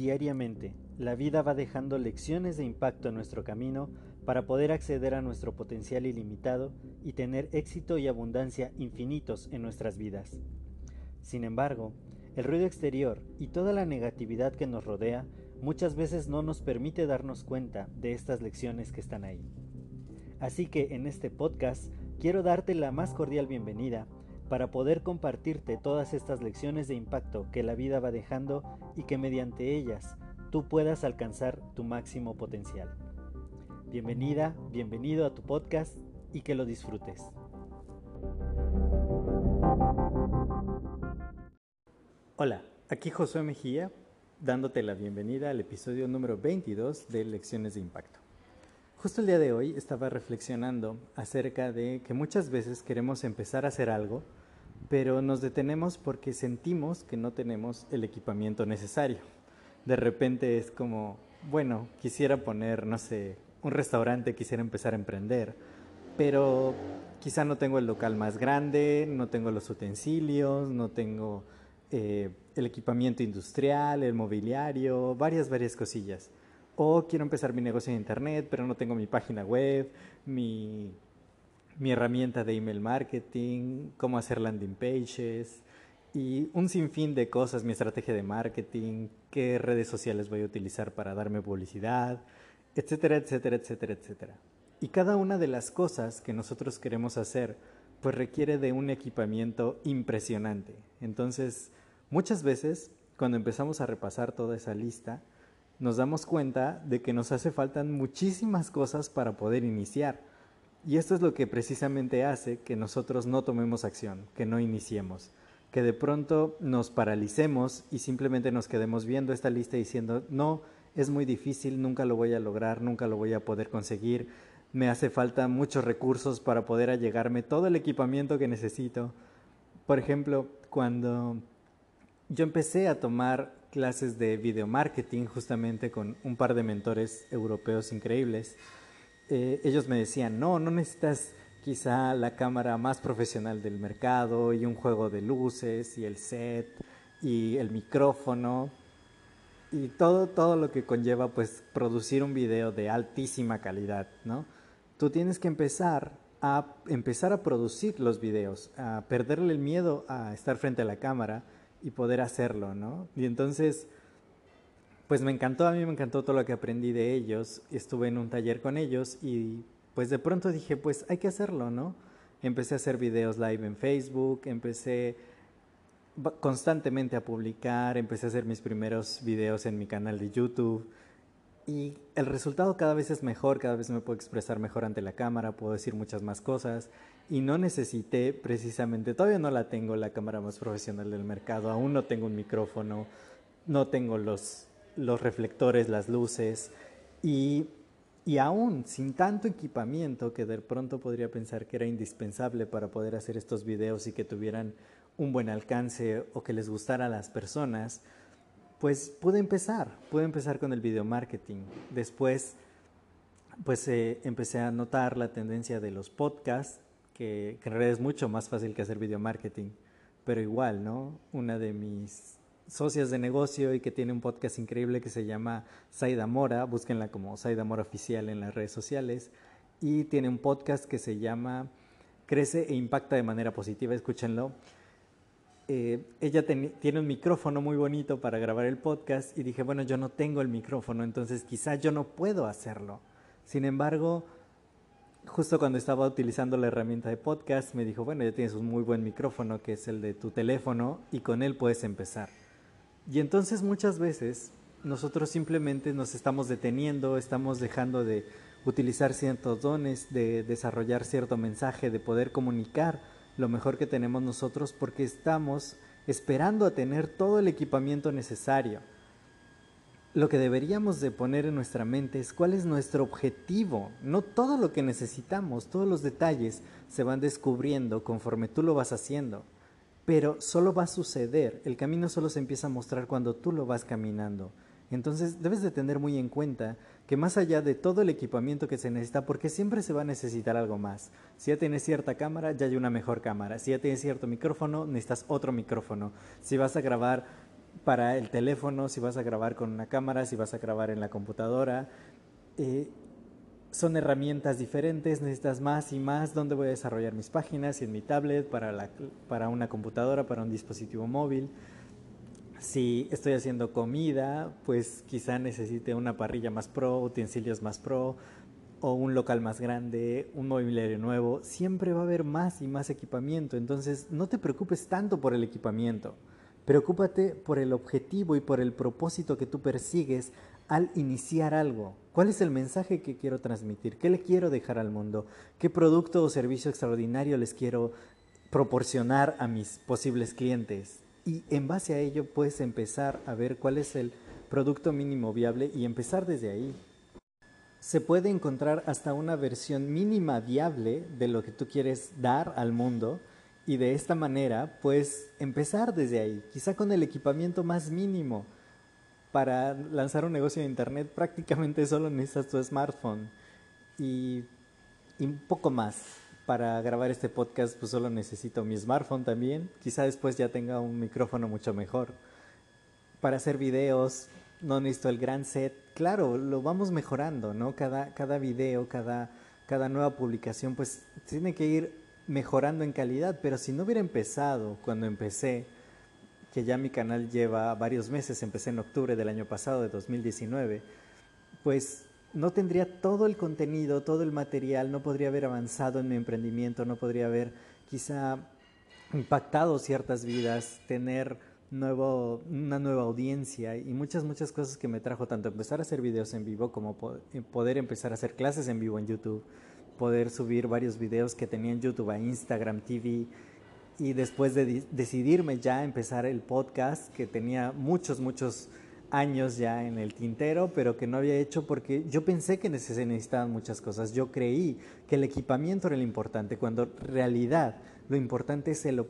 Diariamente, la vida va dejando lecciones de impacto en nuestro camino para poder acceder a nuestro potencial ilimitado y tener éxito y abundancia infinitos en nuestras vidas. Sin embargo, el ruido exterior y toda la negatividad que nos rodea muchas veces no nos permite darnos cuenta de estas lecciones que están ahí. Así que en este podcast quiero darte la más cordial bienvenida para poder compartirte todas estas lecciones de impacto que la vida va dejando y que mediante ellas tú puedas alcanzar tu máximo potencial. Bienvenida, bienvenido a tu podcast y que lo disfrutes. Hola, aquí Josué Mejía dándote la bienvenida al episodio número 22 de Lecciones de Impacto. Justo el día de hoy estaba reflexionando acerca de que muchas veces queremos empezar a hacer algo, pero nos detenemos porque sentimos que no tenemos el equipamiento necesario. De repente es como, bueno, quisiera poner, no sé, un restaurante, quisiera empezar a emprender, pero quizá no tengo el local más grande, no tengo los utensilios, no tengo eh, el equipamiento industrial, el mobiliario, varias, varias cosillas. O quiero empezar mi negocio en internet, pero no tengo mi página web, mi mi herramienta de email marketing, cómo hacer landing pages y un sinfín de cosas, mi estrategia de marketing, qué redes sociales voy a utilizar para darme publicidad, etcétera, etcétera, etcétera, etcétera. Y cada una de las cosas que nosotros queremos hacer pues requiere de un equipamiento impresionante. Entonces, muchas veces cuando empezamos a repasar toda esa lista, nos damos cuenta de que nos hace falta muchísimas cosas para poder iniciar. Y esto es lo que precisamente hace que nosotros no tomemos acción, que no iniciemos, que de pronto nos paralicemos y simplemente nos quedemos viendo esta lista diciendo, no, es muy difícil, nunca lo voy a lograr, nunca lo voy a poder conseguir, me hace falta muchos recursos para poder allegarme todo el equipamiento que necesito. Por ejemplo, cuando yo empecé a tomar clases de video marketing justamente con un par de mentores europeos increíbles, eh, ellos me decían, no, no necesitas quizá la cámara más profesional del mercado y un juego de luces y el set y el micrófono y todo, todo lo que conlleva pues producir un video de altísima calidad, ¿no? Tú tienes que empezar a empezar a producir los videos, a perderle el miedo a estar frente a la cámara y poder hacerlo, ¿no? Y entonces pues me encantó, a mí me encantó todo lo que aprendí de ellos, estuve en un taller con ellos y pues de pronto dije, pues hay que hacerlo, ¿no? Empecé a hacer videos live en Facebook, empecé constantemente a publicar, empecé a hacer mis primeros videos en mi canal de YouTube y el resultado cada vez es mejor, cada vez me puedo expresar mejor ante la cámara, puedo decir muchas más cosas y no necesité precisamente, todavía no la tengo la cámara más profesional del mercado, aún no tengo un micrófono, no tengo los los reflectores, las luces y, y aún sin tanto equipamiento que de pronto podría pensar que era indispensable para poder hacer estos videos y que tuvieran un buen alcance o que les gustara a las personas, pues pude empezar, pude empezar con el video marketing. Después, pues eh, empecé a notar la tendencia de los podcasts, que, que en realidad es mucho más fácil que hacer video marketing, pero igual, ¿no? Una de mis socias de negocio y que tiene un podcast increíble que se llama Saida Mora, búsquenla como Saida Mora Oficial en las redes sociales, y tiene un podcast que se llama Crece e Impacta de manera positiva, escúchenlo. Eh, ella tiene un micrófono muy bonito para grabar el podcast y dije, bueno, yo no tengo el micrófono, entonces quizá yo no puedo hacerlo. Sin embargo, justo cuando estaba utilizando la herramienta de podcast, me dijo, bueno, ya tienes un muy buen micrófono que es el de tu teléfono y con él puedes empezar. Y entonces muchas veces nosotros simplemente nos estamos deteniendo, estamos dejando de utilizar ciertos dones, de desarrollar cierto mensaje, de poder comunicar lo mejor que tenemos nosotros porque estamos esperando a tener todo el equipamiento necesario. Lo que deberíamos de poner en nuestra mente es cuál es nuestro objetivo, no todo lo que necesitamos, todos los detalles se van descubriendo conforme tú lo vas haciendo pero solo va a suceder, el camino solo se empieza a mostrar cuando tú lo vas caminando. Entonces debes de tener muy en cuenta que más allá de todo el equipamiento que se necesita, porque siempre se va a necesitar algo más. Si ya tienes cierta cámara, ya hay una mejor cámara. Si ya tienes cierto micrófono, necesitas otro micrófono. Si vas a grabar para el teléfono, si vas a grabar con una cámara, si vas a grabar en la computadora. Eh, son herramientas diferentes, necesitas más y más, dónde voy a desarrollar mis páginas, si en mi tablet, para, la, para una computadora, para un dispositivo móvil. Si estoy haciendo comida, pues quizá necesite una parrilla más pro, utensilios más pro, o un local más grande, un mobiliario nuevo. Siempre va a haber más y más equipamiento, entonces no te preocupes tanto por el equipamiento. Preocúpate por el objetivo y por el propósito que tú persigues al iniciar algo. ¿Cuál es el mensaje que quiero transmitir? ¿Qué le quiero dejar al mundo? ¿Qué producto o servicio extraordinario les quiero proporcionar a mis posibles clientes? Y en base a ello puedes empezar a ver cuál es el producto mínimo viable y empezar desde ahí. Se puede encontrar hasta una versión mínima viable de lo que tú quieres dar al mundo y de esta manera puedes empezar desde ahí, quizá con el equipamiento más mínimo para lanzar un negocio de internet prácticamente solo necesitas tu smartphone y, un poco más. Para grabar este podcast pues solo necesito mi smartphone también. Quizá después ya tenga un micrófono mucho mejor. Para hacer videos no necesito el gran set. Claro, lo vamos mejorando, ¿no? Cada, cada video, cada, cada nueva publicación pues tiene que ir mejorando en calidad. Pero si no hubiera empezado cuando empecé, que ya mi canal lleva varios meses, empecé en octubre del año pasado, de 2019, pues no tendría todo el contenido, todo el material, no podría haber avanzado en mi emprendimiento, no podría haber quizá impactado ciertas vidas, tener nuevo, una nueva audiencia y muchas, muchas cosas que me trajo tanto empezar a hacer videos en vivo como eh, poder empezar a hacer clases en vivo en YouTube, poder subir varios videos que tenía en YouTube a Instagram TV, y después de decidirme ya empezar el podcast, que tenía muchos, muchos años ya en el tintero, pero que no había hecho porque yo pensé que se necesitaban muchas cosas. Yo creí que el equipamiento era lo importante, cuando en realidad lo importante es el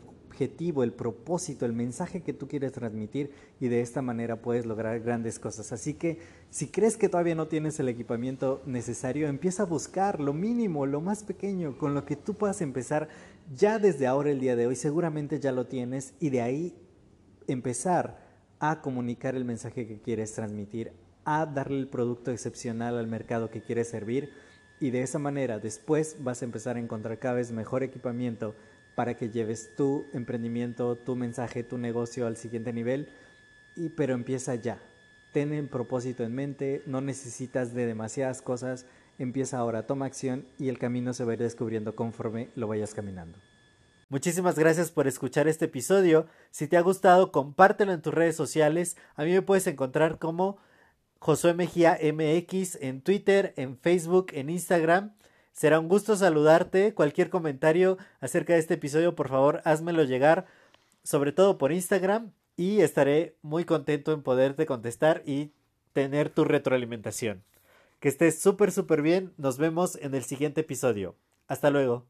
el propósito, el mensaje que tú quieres transmitir y de esta manera puedes lograr grandes cosas. Así que si crees que todavía no tienes el equipamiento necesario, empieza a buscar lo mínimo, lo más pequeño, con lo que tú puedas empezar ya desde ahora el día de hoy, seguramente ya lo tienes y de ahí empezar a comunicar el mensaje que quieres transmitir, a darle el producto excepcional al mercado que quieres servir y de esa manera después vas a empezar a encontrar cada vez mejor equipamiento para que lleves tu emprendimiento, tu mensaje, tu negocio al siguiente nivel, y, pero empieza ya. Ten el propósito en mente, no necesitas de demasiadas cosas, empieza ahora, toma acción y el camino se va a ir descubriendo conforme lo vayas caminando. Muchísimas gracias por escuchar este episodio. Si te ha gustado, compártelo en tus redes sociales. A mí me puedes encontrar como Josué Mejía MX en Twitter, en Facebook, en Instagram. Será un gusto saludarte. Cualquier comentario acerca de este episodio, por favor, házmelo llegar, sobre todo por Instagram, y estaré muy contento en poderte contestar y tener tu retroalimentación. Que estés súper, súper bien. Nos vemos en el siguiente episodio. Hasta luego.